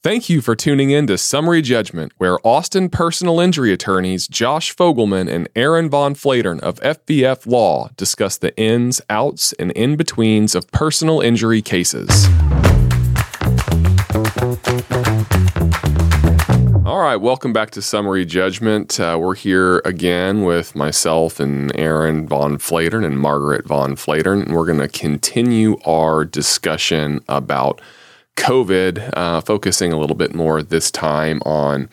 Thank you for tuning in to Summary Judgment, where Austin personal injury attorneys Josh Fogelman and Aaron Von Flatern of FVF Law discuss the ins, outs, and in betweens of personal injury cases. All right, welcome back to Summary Judgment. Uh, we're here again with myself and Aaron Von Flatern and Margaret Von Flatern, and we're going to continue our discussion about COVID, uh, focusing a little bit more this time on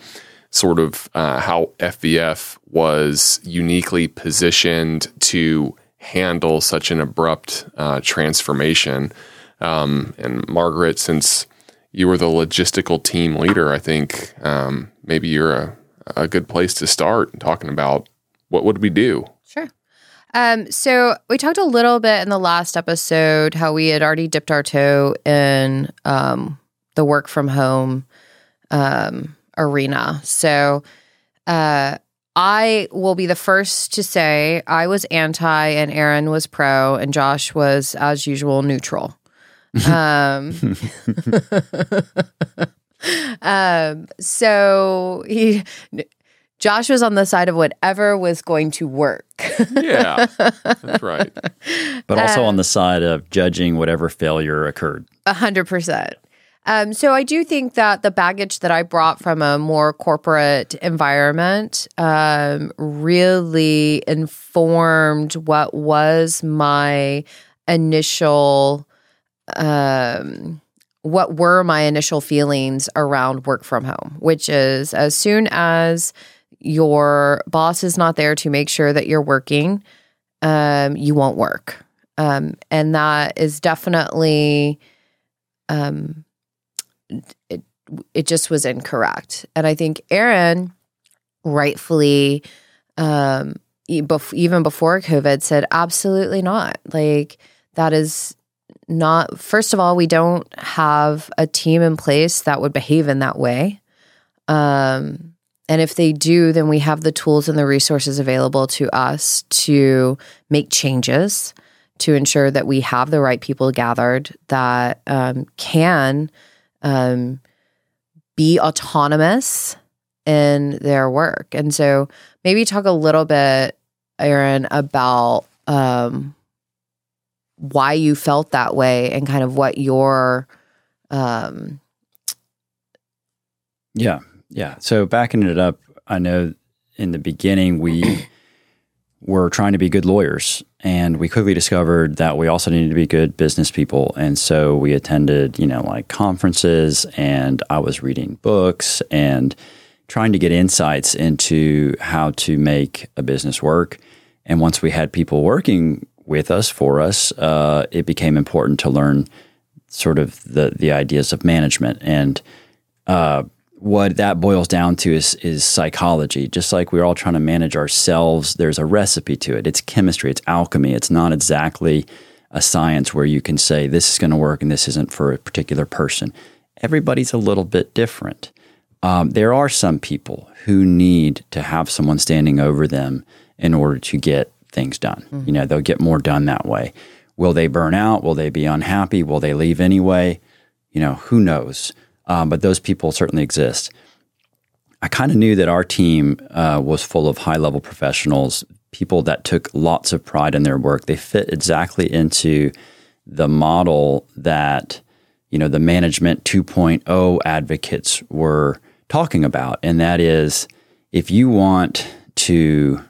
sort of uh, how FVF was uniquely positioned to handle such an abrupt uh, transformation. Um, and Margaret, since you were the logistical team leader, I think um, maybe you're a, a good place to start talking about what would we do um, so we talked a little bit in the last episode how we had already dipped our toe in um, the work from home um, arena. So uh, I will be the first to say I was anti and Aaron was pro and Josh was, as usual, neutral. um, um, so he Josh was on the side of whatever was going to work. yeah, that's right. But also um, on the side of judging whatever failure occurred. A hundred percent. Um, so I do think that the baggage that I brought from a more corporate environment um, really informed what was my initial, um, what were my initial feelings around work from home, which is as soon as your boss is not there to make sure that you're working, um, you won't work. Um, and that is definitely, um, it, it just was incorrect. And I think Aaron rightfully, um, even before COVID, said, absolutely not. Like, that is not, first of all, we don't have a team in place that would behave in that way. Um, and if they do, then we have the tools and the resources available to us to make changes to ensure that we have the right people gathered that um, can um, be autonomous in their work. And so maybe talk a little bit, Aaron, about um, why you felt that way and kind of what your. Um, yeah. Yeah. So backing it up, I know in the beginning we were trying to be good lawyers and we quickly discovered that we also needed to be good business people. And so we attended, you know, like conferences and I was reading books and trying to get insights into how to make a business work. And once we had people working with us for us, uh, it became important to learn sort of the the ideas of management and uh, what that boils down to is is psychology. Just like we're all trying to manage ourselves, there's a recipe to it. It's chemistry, it's alchemy. It's not exactly a science where you can say this is going to work and this isn't for a particular person. Everybody's a little bit different. Um, there are some people who need to have someone standing over them in order to get things done. Mm-hmm. You know, they'll get more done that way. Will they burn out? Will they be unhappy? Will they leave anyway? You know, who knows? Um, but those people certainly exist. I kind of knew that our team uh, was full of high level professionals, people that took lots of pride in their work. They fit exactly into the model that you know the management 2.0 advocates were talking about, and that is if you want to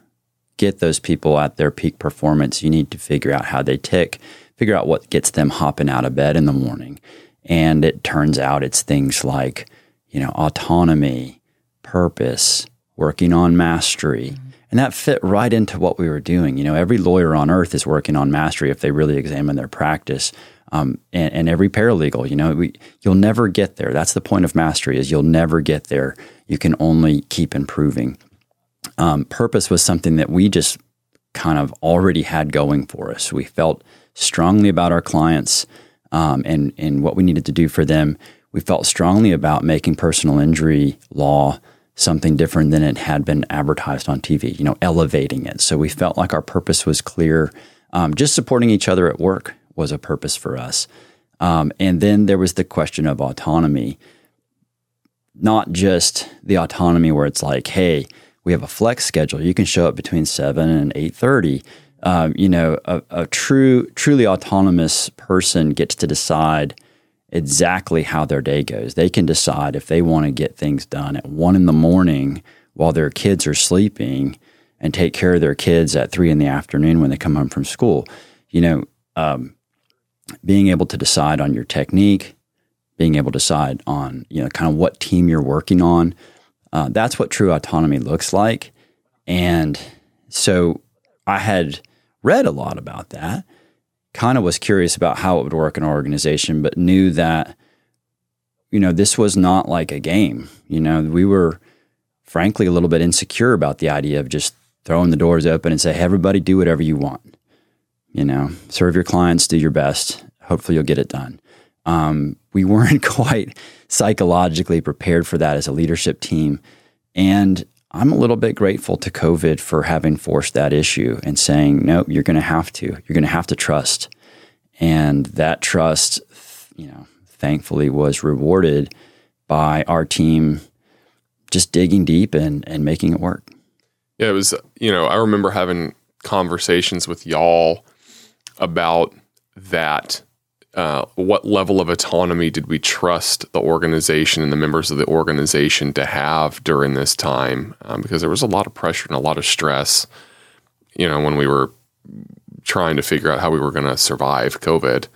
get those people at their peak performance, you need to figure out how they tick, figure out what gets them hopping out of bed in the morning. And it turns out it's things like, you know, autonomy, purpose, working on mastery. Mm-hmm. And that fit right into what we were doing. You know, every lawyer on earth is working on mastery if they really examine their practice. Um, and, and, every paralegal, you know, we, you'll never get there. That's the point of mastery is you'll never get there. You can only keep improving. Um, purpose was something that we just kind of already had going for us. We felt strongly about our clients um, and and what we needed to do for them. We felt strongly about making personal injury law something different than it had been advertised on TV. You know, elevating it. So we felt like our purpose was clear. Um, just supporting each other at work was a purpose for us. Um, and then there was the question of autonomy. not just the autonomy where it's like, hey, we have a flex schedule. You can show up between seven and eight thirty. Um, you know, a, a true, truly autonomous person gets to decide exactly how their day goes. They can decide if they want to get things done at one in the morning while their kids are sleeping and take care of their kids at three in the afternoon when they come home from school. You know, um, being able to decide on your technique, being able to decide on you know kind of what team you're working on. Uh, that's what true autonomy looks like. And so I had read a lot about that. Kind of was curious about how it would work in our organization, but knew that you know this was not like a game. You know, we were frankly a little bit insecure about the idea of just throwing the doors open and say, hey, everybody, do whatever you want. You know, serve your clients, do your best. Hopefully, you'll get it done. Um, we weren't quite psychologically prepared for that as a leadership team. And I'm a little bit grateful to COVID for having forced that issue and saying, no, you're going to have to. You're going to have to trust. And that trust, you know, thankfully was rewarded by our team just digging deep and, and making it work. Yeah, it was, you know, I remember having conversations with y'all about that. Uh, what level of autonomy did we trust the organization and the members of the organization to have during this time? Um, because there was a lot of pressure and a lot of stress, you know, when we were trying to figure out how we were going to survive COVID.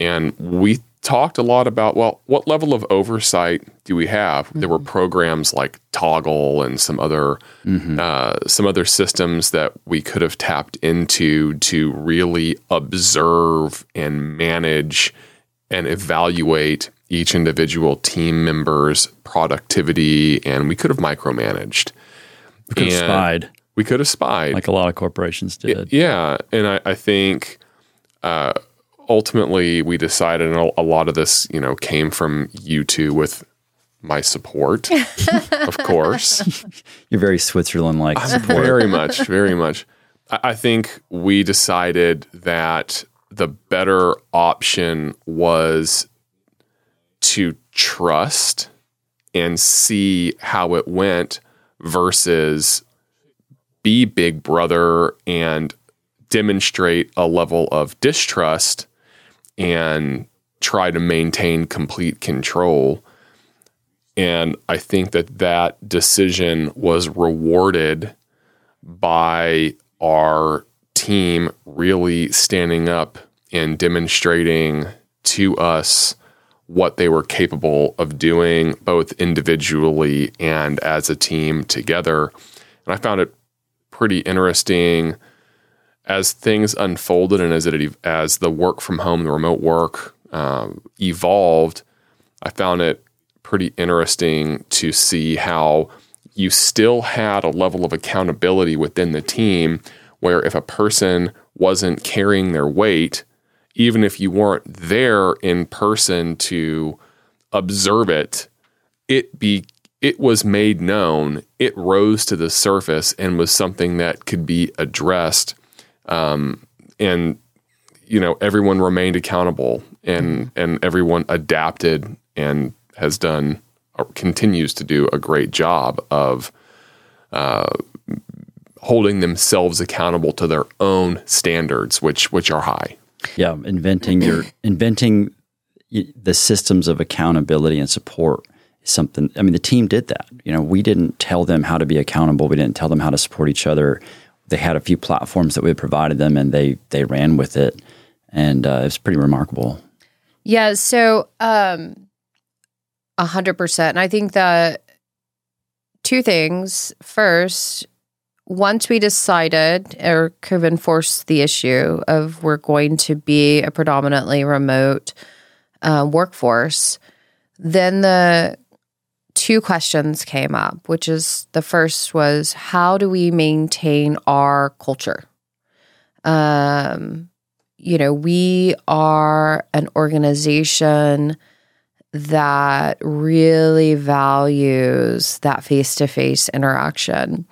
And we talked a lot about well, what level of oversight do we have? Mm-hmm. There were programs like Toggl and some other mm-hmm. uh, some other systems that we could have tapped into to really observe and manage and evaluate each individual team member's productivity, and we could have micromanaged. We could and have spied. We could have spied, like a lot of corporations did. Yeah, and I, I think. Uh, ultimately we decided and a lot of this you know came from you two with my support of course. You're very switzerland like support, very much very much. I think we decided that the better option was to trust and see how it went versus be big brother and demonstrate a level of distrust and try to maintain complete control. And I think that that decision was rewarded by our team really standing up and demonstrating to us what they were capable of doing, both individually and as a team together. And I found it pretty interesting as things unfolded and as it as the work from home, the remote work um, evolved, I found it pretty interesting to see how you still had a level of accountability within the team where if a person wasn't carrying their weight, even if you weren't there in person to observe it, it be it was made known, it rose to the surface and was something that could be addressed um, and you know everyone remained accountable and mm-hmm. and everyone adapted and has done or continues to do a great job of uh, holding themselves accountable to their own standards, which which are high. Yeah, inventing your inventing the systems of accountability and support is something. I mean, the team did that. You know, we didn't tell them how to be accountable. We didn't tell them how to support each other they had a few platforms that we provided them, and they they ran with it, and uh, it was pretty remarkable. Yeah. So, um, a hundred percent. And I think that two things. First, once we decided or of enforced the issue of we're going to be a predominantly remote uh, workforce, then the two questions came up, which is the first was how do we maintain our culture? Um, you know, we are an organization that really values that face to face interaction,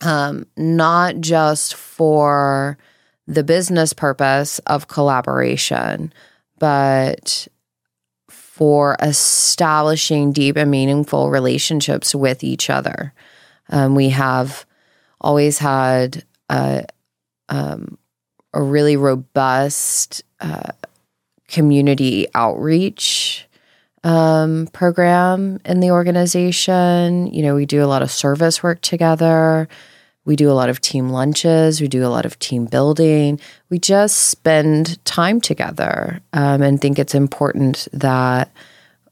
um, not just for the business purpose of collaboration, but for establishing deep and meaningful relationships with each other. Um, we have always had a, um, a really robust uh, community outreach um, program in the organization. You know, we do a lot of service work together. We do a lot of team lunches. We do a lot of team building. We just spend time together um, and think it's important that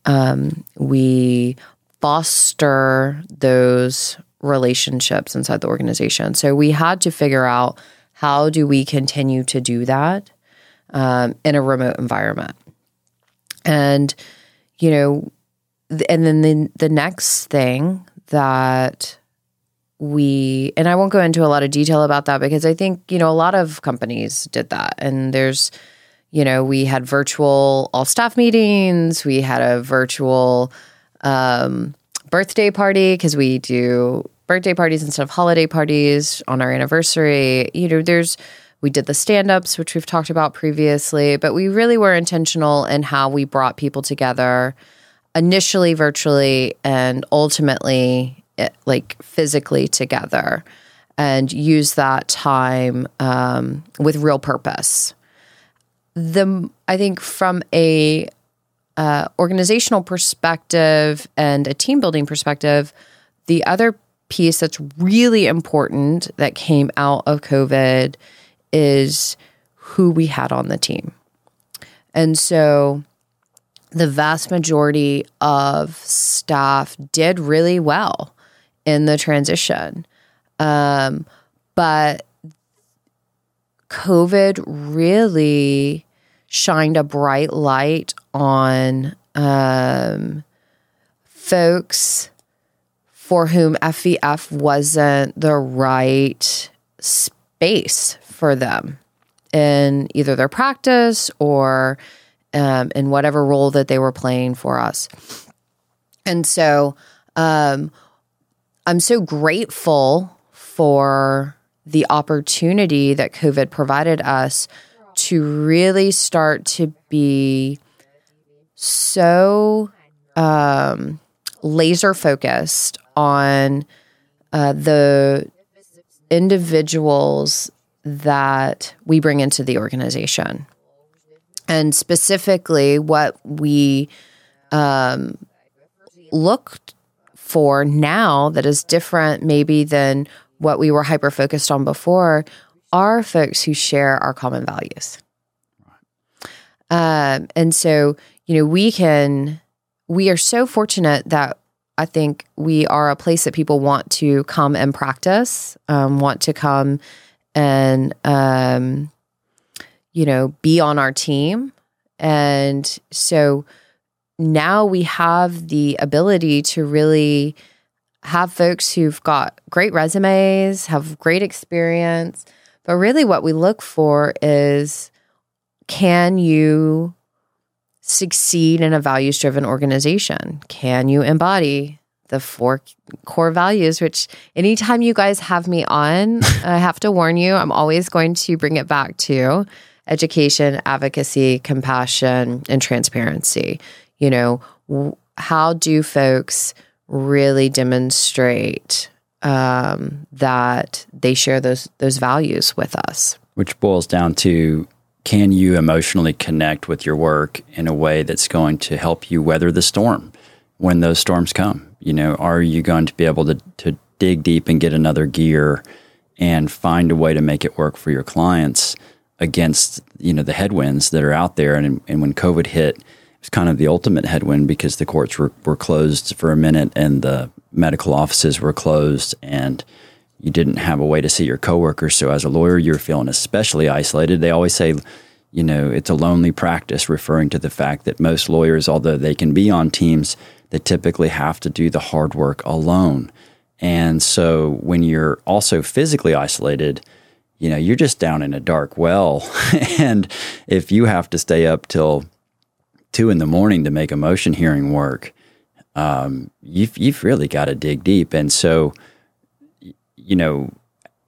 um, we foster those relationships inside the organization. So we had to figure out how do we continue to do that um, in a remote environment. And, you know, and then the, the next thing that we and I won't go into a lot of detail about that because I think, you know, a lot of companies did that. And there's, you know, we had virtual all staff meetings, we had a virtual um, birthday party because we do birthday parties instead of holiday parties on our anniversary. You know, there's we did the stand ups, which we've talked about previously, but we really were intentional in how we brought people together initially virtually and ultimately it, like physically together and use that time um, with real purpose. The I think from a uh, organizational perspective and a team building perspective, the other piece that's really important that came out of COVID is who we had on the team. And so the vast majority of staff did really well in the transition. Um, but COVID really shined a bright light on um, folks for whom FVF wasn't the right space for them in either their practice or um, in whatever role that they were playing for us. And so, um, I'm so grateful for the opportunity that COVID provided us to really start to be so um, laser focused on uh, the individuals that we bring into the organization. And specifically, what we um, looked for now that is different maybe than what we were hyper focused on before are folks who share our common values. Um, and so, you know, we can, we are so fortunate that I think we are a place that people want to come and practice, um, want to come and, um, you know, be on our team. And so, now we have the ability to really have folks who've got great resumes, have great experience. But really, what we look for is can you succeed in a values driven organization? Can you embody the four core values? Which, anytime you guys have me on, I have to warn you, I'm always going to bring it back to education, advocacy, compassion, and transparency you know, how do folks really demonstrate um, that they share those those values with us? Which boils down to can you emotionally connect with your work in a way that's going to help you weather the storm when those storms come? You know, are you going to be able to, to dig deep and get another gear and find a way to make it work for your clients against, you know, the headwinds that are out there? And, and when COVID hit, was kind of the ultimate headwind because the courts were, were closed for a minute and the medical offices were closed and you didn't have a way to see your coworkers. So as a lawyer, you're feeling especially isolated. They always say, you know, it's a lonely practice, referring to the fact that most lawyers, although they can be on teams, they typically have to do the hard work alone. And so when you're also physically isolated, you know, you're just down in a dark well. and if you have to stay up till two in the morning to make a motion hearing work, um, you've you've really got to dig deep. And so, you know,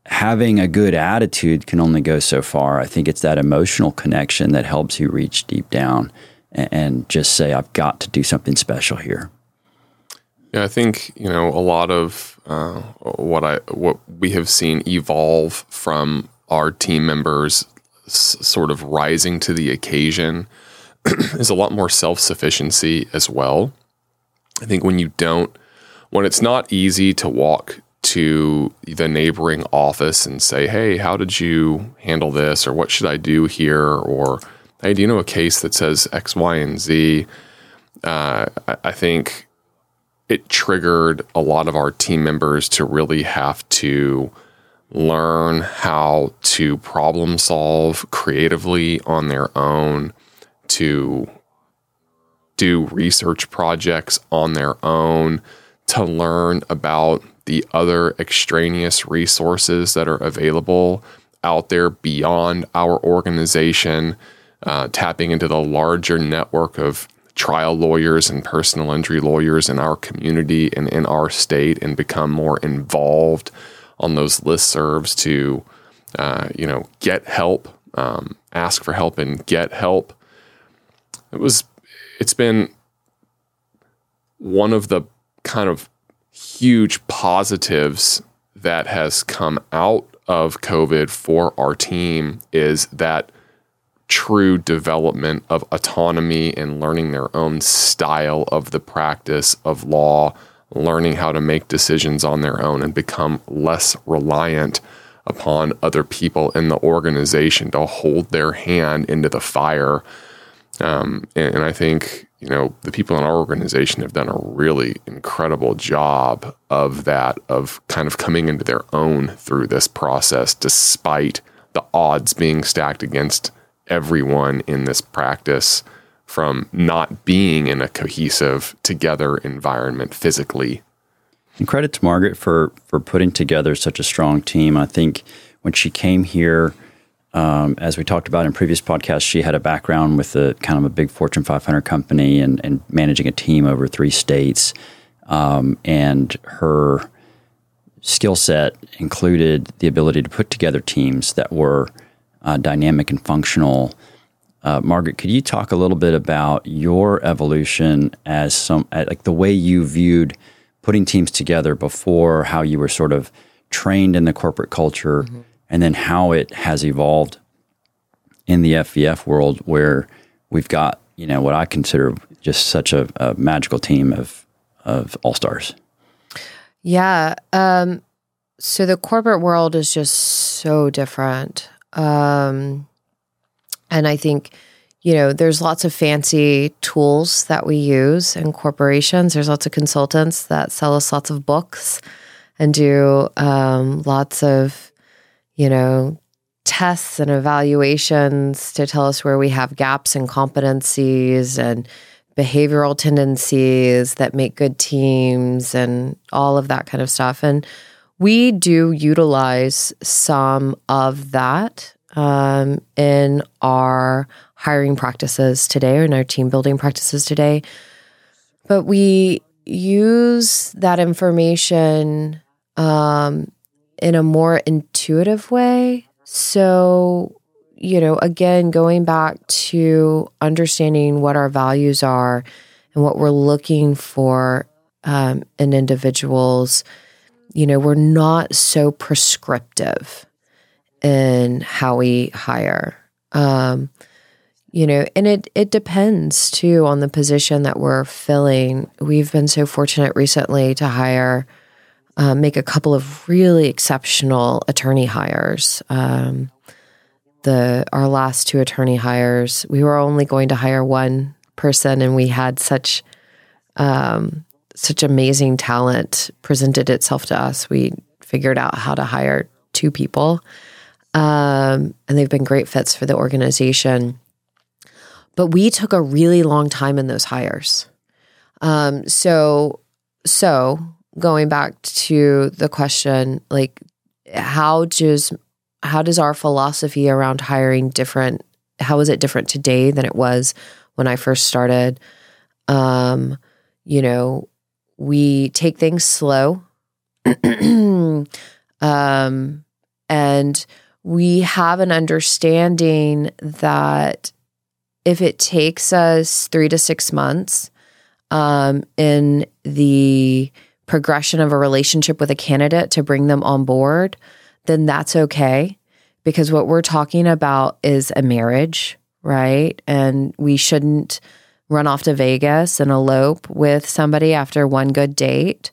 having a good attitude can only go so far. I think it's that emotional connection that helps you reach deep down and, and just say, I've got to do something special here. Yeah, I think you know a lot of uh, what I what we have seen evolve from our team members s- sort of rising to the occasion is a lot more self sufficiency as well. I think when you don't, when it's not easy to walk to the neighboring office and say, "Hey, how did you handle this?" or "What should I do here?" or "Hey, do you know a case that says X, Y, and Z?" Uh, I, I think it triggered a lot of our team members to really have to learn how to problem solve creatively on their own, to do research projects on their own, to learn about the other extraneous resources that are available out there beyond our organization, uh, tapping into the larger network of trial lawyers and personal injury lawyers in our community and in our state and become more involved on those listservs to, uh, you know, get help, um, ask for help and get help. It was, it's been one of the kind of huge positives that has come out of COVID for our team is that true development of autonomy and learning their own style of the practice of law, learning how to make decisions on their own and become less reliant upon other people in the organization to hold their hand into the fire. Um, and, and I think you know, the people in our organization have done a really incredible job of that, of kind of coming into their own through this process, despite the odds being stacked against everyone in this practice from not being in a cohesive together environment physically. And credit to Margaret for for putting together such a strong team. I think when she came here, um, as we talked about in previous podcasts, she had a background with a kind of a big Fortune 500 company and, and managing a team over three states. Um, and her skill set included the ability to put together teams that were uh, dynamic and functional. Uh, Margaret, could you talk a little bit about your evolution as some, like the way you viewed putting teams together before, how you were sort of trained in the corporate culture? Mm-hmm and then how it has evolved in the FVF world where we've got, you know, what I consider just such a, a magical team of, of all stars. Yeah. Um, so the corporate world is just so different. Um, and I think, you know, there's lots of fancy tools that we use in corporations. There's lots of consultants that sell us lots of books and do um, lots of you know, tests and evaluations to tell us where we have gaps in competencies and behavioral tendencies that make good teams and all of that kind of stuff. And we do utilize some of that um, in our hiring practices today or in our team building practices today. But we use that information um, in a more intuitive way. So, you know, again, going back to understanding what our values are and what we're looking for um, in individuals, you know, we're not so prescriptive in how we hire. Um, you know, and it it depends too on the position that we're filling. We've been so fortunate recently to hire uh, make a couple of really exceptional attorney hires. Um, the our last two attorney hires, we were only going to hire one person, and we had such um, such amazing talent presented itself to us. We figured out how to hire two people, um, and they've been great fits for the organization. But we took a really long time in those hires. Um, so so going back to the question like how does how does our philosophy around hiring different how is it different today than it was when I first started? Um you know we take things slow. Um and we have an understanding that if it takes us three to six months um, in the progression of a relationship with a candidate to bring them on board, then that's okay. Because what we're talking about is a marriage, right? And we shouldn't run off to Vegas and elope with somebody after one good date.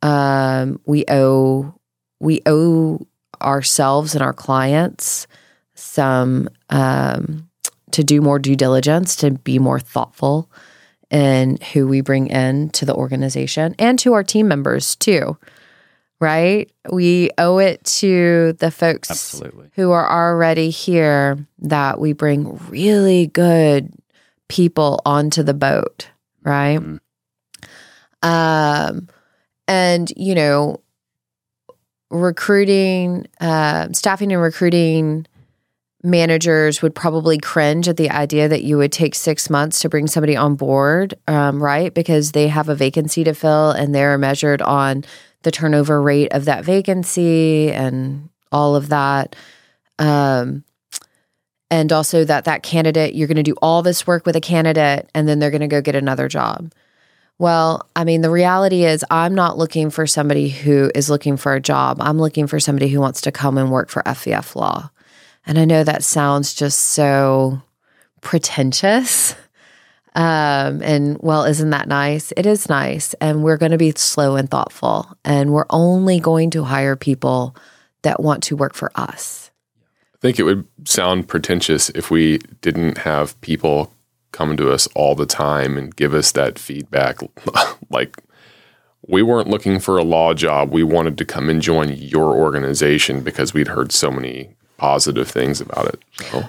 Um, we owe we owe ourselves and our clients some um, to do more due diligence, to be more thoughtful in who we bring in to the organization and to our team members too. Right? We owe it to the folks Absolutely. who are already here that we bring really good people onto the boat, right? Mhm. Um, and you know, recruiting, uh, staffing and recruiting managers would probably cringe at the idea that you would take six months to bring somebody on board, um, right? Because they have a vacancy to fill and they're measured on the turnover rate of that vacancy and all of that. Um, and also that that candidate, you're going to do all this work with a candidate and then they're going to go get another job. Well, I mean, the reality is, I'm not looking for somebody who is looking for a job. I'm looking for somebody who wants to come and work for FVF Law. And I know that sounds just so pretentious. Um, and well, isn't that nice? It is nice. And we're going to be slow and thoughtful. And we're only going to hire people that want to work for us. I think it would sound pretentious if we didn't have people come to us all the time and give us that feedback. like, we weren't looking for a law job. We wanted to come and join your organization because we'd heard so many positive things about it. So,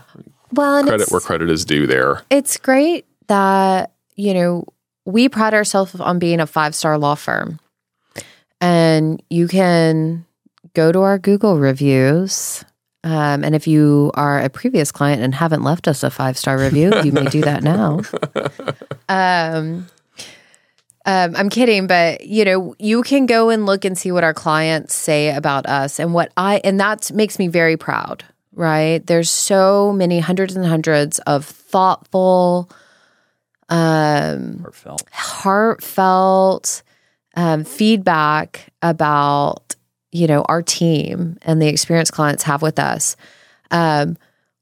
Well, credit where credit is due there. it's great that you know we pride ourselves on being a five star law firm and you can go to our google reviews um, and if you are a previous client and haven't left us a five star review you may do that now um, um, I'm kidding, but you know, you can go and look and see what our clients say about us and what I, and that makes me very proud, right? There's so many hundreds and hundreds of thoughtful, um, Heartfelt. heartfelt um, feedback about you know our team and the experience clients have with us. Um,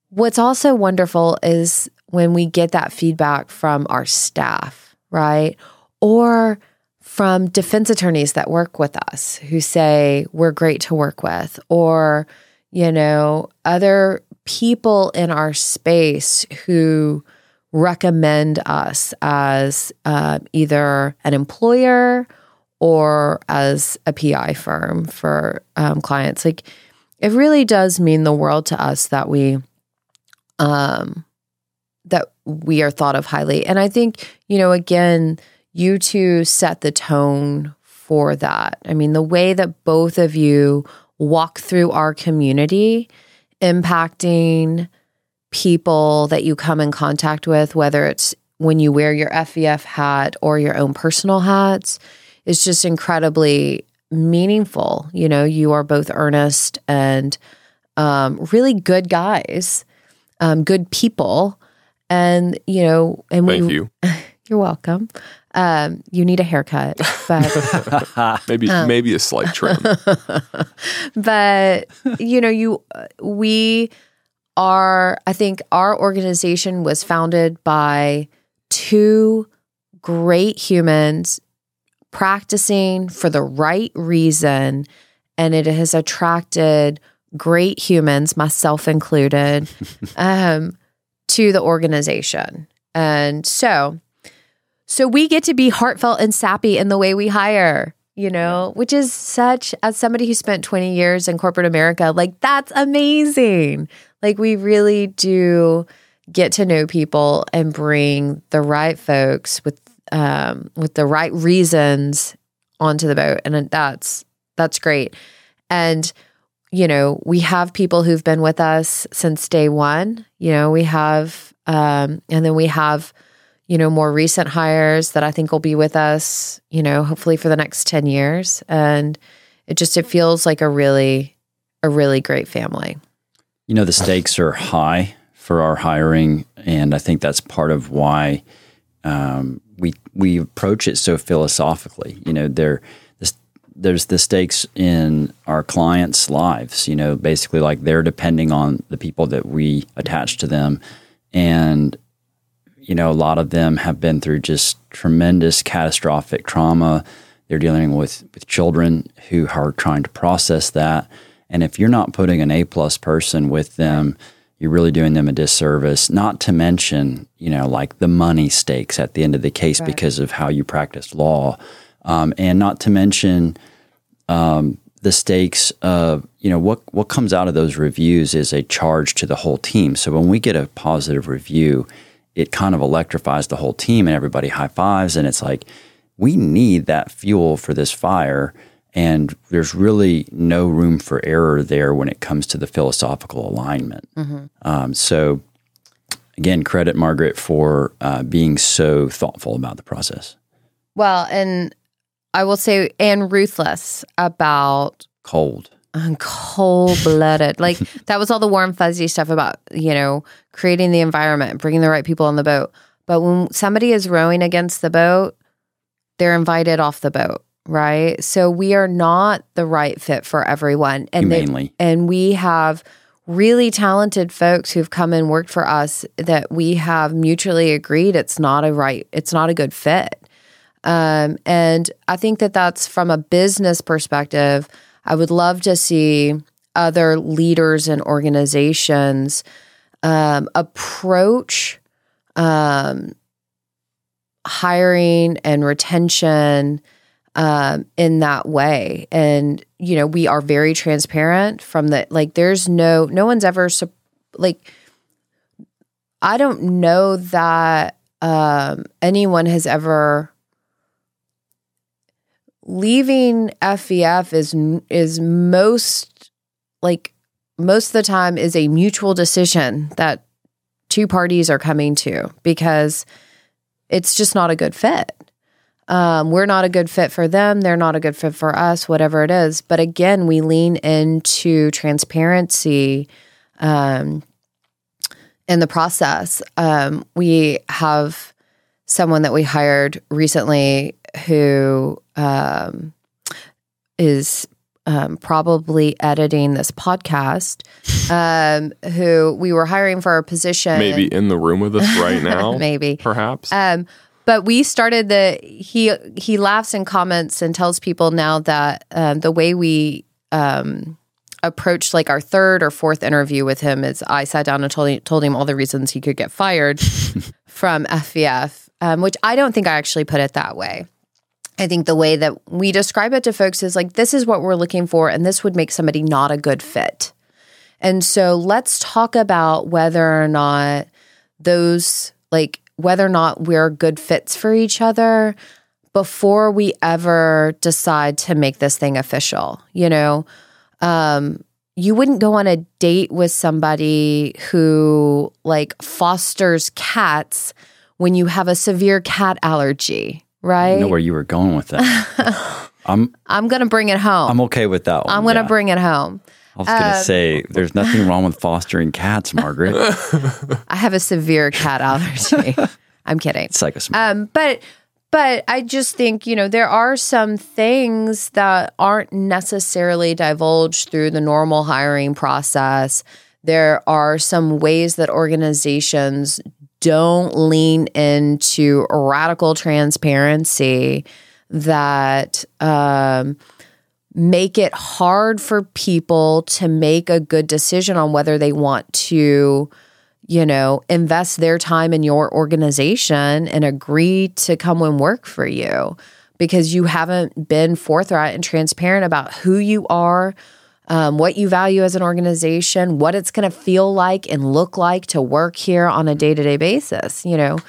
what's also wonderful is when we get that feedback from our staff, right, or from defense attorneys that work with us who say we're great to work with, or you know other people in our space who recommend us as uh, either an employer or as a PI firm for um, clients. Like it really does mean the world to us that we um that we are thought of highly. And I think, you know, again, you two set the tone for that. I mean, the way that both of you walk through our community impacting people that you come in contact with, whether it's when you wear your FVF hat or your own personal hats, is just incredibly meaningful. You know, you are both earnest and um, really good guys, um, good people. And, you know, and Thank we, you. you're welcome. Um, you need a haircut, but Maybe maybe a slight trim. but you know you we are i think our organization was founded by two great humans practicing for the right reason and it has attracted great humans myself included um, to the organization and so so we get to be heartfelt and sappy in the way we hire, you know, which is such, as somebody who spent 20 years in corporate America, like that's amazing. Like we really do get to know people and bring the right folks with, um, with the right reasons onto the boat. And that's, that's great. And, you know, we have people who've been with us since day one, you know, we have, um, and then we have, you know, more recent hires that I think will be with us, you know, hopefully for the next 10 years. And it just, it feels like a really, a really great family. You know, the stakes are high for our hiring, and I think that's part of why um, we we approach it so philosophically. You know, there there's the stakes in our clients' lives. You know, basically like they're depending on the people that we attach to them, and you know, a lot of them have been through just tremendous catastrophic trauma. They're dealing with with children who are trying to process that, and if you're not putting an A plus person with them you're really doing them a disservice. Not to mention, you know, like the money stakes at the end of the case right. because of how you practice law, um, and not to mention um, the stakes of you know what what comes out of those reviews is a charge to the whole team. So when we get a positive review, it kind of electrifies the whole team, and everybody high fives, and it's like we need that fuel for this fire and there's really no room for error there when it comes to the philosophical alignment. Mm-hmm. Um, so, again, credit Margaret for uh, being so thoughtful about the process. Well, and I will say, and ruthless about cold. Cold blooded. like that was all the warm, fuzzy stuff about, you know, creating the environment, bringing the right people on the boat. But when somebody is rowing against the boat, they're invited off the boat right? So we are not the right fit for everyone. And Mainly. and we have really talented folks who've come and worked for us that we have mutually agreed it's not a right, it's not a good fit. Um, and I think that that's from a business perspective. I would love to see other leaders and organizations um, approach um, hiring and retention um, in that way. And, you know, we are very transparent from the, like, there's no, no one's ever, like, I don't know that um, anyone has ever leaving FVF is is most like most of the time is a mutual decision that two parties are coming to because it's just not a good fit um, we're not a good fit for them. They're not a good fit for us, whatever it is. But again, we lean into transparency um, in the process. Um, we have someone that we hired recently who um, is um, probably editing this podcast, um, who we were hiring for a position. Maybe in the room with us right now. maybe. Perhaps. Um, but we started the he he laughs and comments and tells people now that um, the way we um, approached like our third or fourth interview with him is I sat down and told him, told him all the reasons he could get fired from FVF, um, which I don't think I actually put it that way. I think the way that we describe it to folks is like this is what we're looking for, and this would make somebody not a good fit. And so let's talk about whether or not those like whether or not we're good fits for each other before we ever decide to make this thing official. You know, um, you wouldn't go on a date with somebody who like fosters cats when you have a severe cat allergy, right? I know where you were going with that. I'm I'm gonna bring it home. I'm okay with that one. I'm gonna yeah. bring it home. I was going to um, say, there's nothing wrong with fostering cats, Margaret. I have a severe cat allergy. I'm kidding. Psychosomatics. Um, but but I just think, you know, there are some things that aren't necessarily divulged through the normal hiring process. There are some ways that organizations don't lean into radical transparency that um, make it hard for people to make a good decision on whether they want to, you know, invest their time in your organization and agree to come and work for you because you haven't been forthright and transparent about who you are. Um, what you value as an organization, what it's going to feel like and look like to work here on a day to day basis. You know,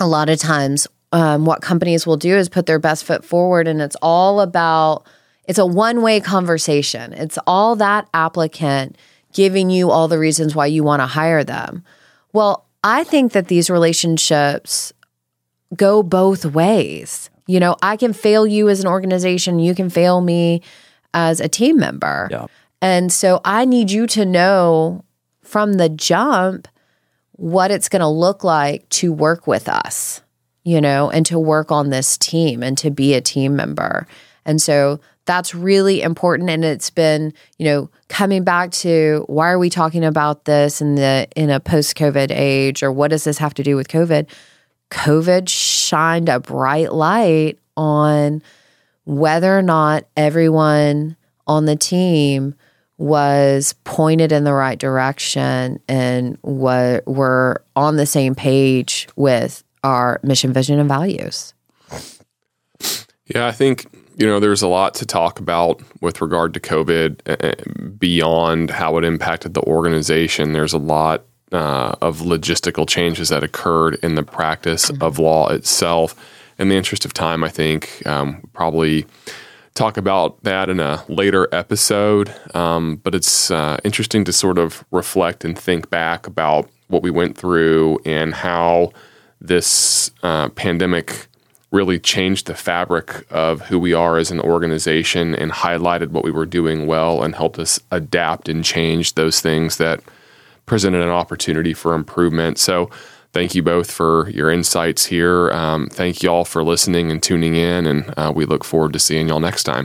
a lot of times um, what companies will do is put their best foot forward and it's all about it's a one-way conversation. It's all that applicant giving you all the reasons why you want to hire them. Well i think that these relationships go both ways. You know i can fail you as an organization you can fail me as a team member yeah. and so i need you to know from the jump what it's going to look like to work with us, you know, and to work on this team and to be a team member. And so that's really important and it's been, you know, coming back to why are we talking about this in the in a post-COVID age or what does this have to do with COVID? COVID shined a bright light on whether or not everyone on the team was pointed in the right direction and what were on the same page with our mission, vision, and values. Yeah, I think you know there's a lot to talk about with regard to COVID uh, beyond how it impacted the organization. There's a lot uh, of logistical changes that occurred in the practice mm-hmm. of law itself. In the interest of time, I think um, probably talk about that in a later episode. Um, but it's uh, interesting to sort of reflect and think back about what we went through and how this uh, pandemic really changed the fabric of who we are as an organization and highlighted what we were doing well and helped us adapt and change those things that presented an opportunity for improvement. So, thank you both for your insights here. Um, thank you all for listening and tuning in, and uh, we look forward to seeing y'all next time.